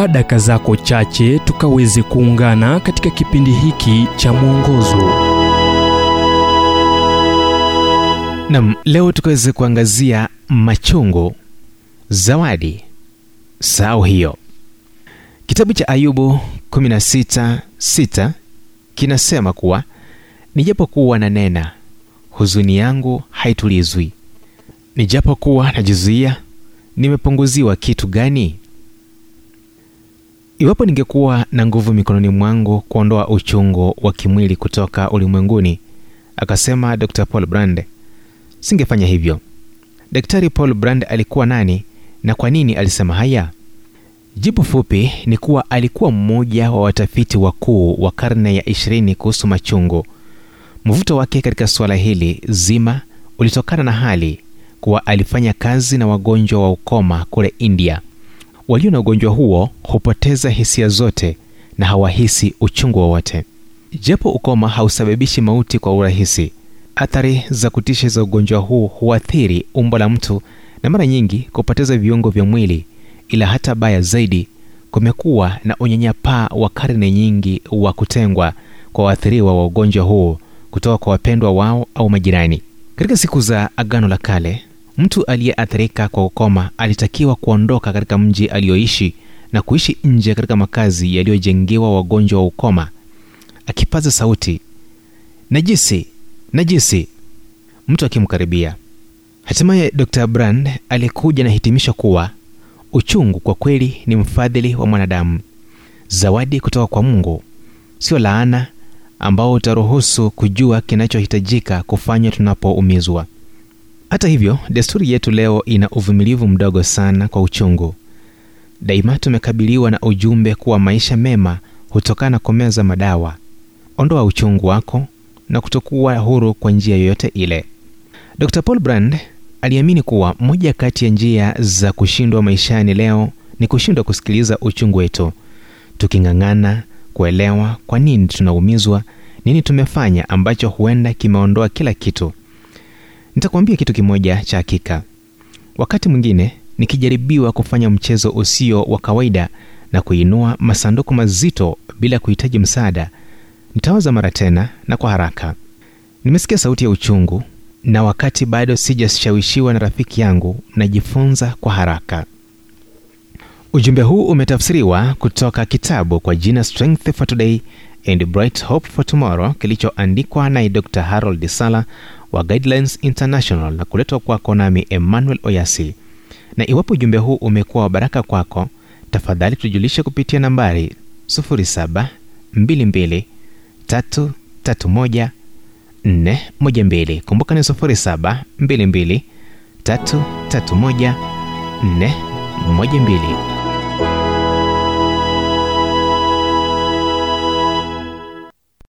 chukua daka zako chache tukaweze kuungana katika kipindi hiki cha mwongozo. Nam leo tukaweze kuangazia machungu zawadi sahau hiyo. Kitabu cha ayubu 16:6 kinasema kuwa nijapokuwa na nena huzuni yangu haitulizwi. Nijapokuwa najizuia nimepunguziwa kitu gani iwapo ningekuwa na nguvu mikononi mwangu kuondoa uchungu wa kimwili kutoka ulimwenguni akasema dr paul brand singefanya hivyo. Daktari paul brand alikuwa nani na kwa nini alisema haya? Jibu fupi ni kuwa alikuwa mmoja wa watafiti wakuu wa karne ya ishirini kuhusu machungu. Mvuto wake katika suala hili zima ulitokana na hali kuwa alifanya kazi na wagonjwa wa ukoma kule india walio na ugonjwa huo hupoteza hisia zote na hawahisi uchungu wowote. Japo ukoma hausababishi mauti kwa urahisi athari za kutisha za ugonjwa huu huathiri umbo la mtu na mara nyingi kupoteza viungo vya mwili ila hata baya zaidi kumekuwa na unyanyapaa wa karne nyingi wa kutengwa kwa waathiriwa wa ugonjwa huu kutoka kwa wapendwa wao au majirani. Katika siku za agano la kale mtu aliyeathirika kwa ukoma alitakiwa kuondoka katika mji aliyoishi na kuishi nje katika makazi yaliyojengewa wagonjwa wa ukoma. Akipaza sauti najisi najisi mtu akimkaribia. Hatimaye dr brand alikuja na hitimisho kuwa uchungu kwa kweli ni mfadhili wa mwanadamu. Zawadi kutoka kwa mungu. Sio laana ambao utaruhusu kujua kinachohitajika kufanywa tunapoumizwa hata hivyo desturi yetu leo ina uvumilivu mdogo sana kwa uchungu. Daima tumekabiliwa na ujumbe kuwa maisha mema hutokana kumeza madawa. Ondoa uchungu wako na kutokuwa huru kwa njia yoyote ile. Dr paul brand aliamini kuwa moja kati ya njia za kushindwa maishani leo ni kushindwa kusikiliza uchungu wetu. Tuking'ang'ana kuelewa kwa nini tunaumizwa nini tumefanya ambacho huenda kimeondoa kila kitu nitakuambia kitu kimoja cha hakika. Wakati mwingine nikijaribiwa kufanya mchezo usio wa kawaida na kuinua masanduku mazito bila kuhitaji msaada nitawaza mara tena na kwa haraka. Nimesikia sauti ya uchungu na wakati bado sijashawishiwa na rafiki yangu najifunza kwa haraka. Ujumbe huu umetafsiriwa kutoka kitabu kwa jina strength for today and bright hope for tomorrow kilichoandikwa naye dr. Harold sala wa guidelines international na kuletwa kwako nami emmanuel oyasi. Na iwapo ujumbe huu umekuwa wa baraka kwako tafadhali tujulishe kupitia nambari 722 kumbuka ni 722 331 412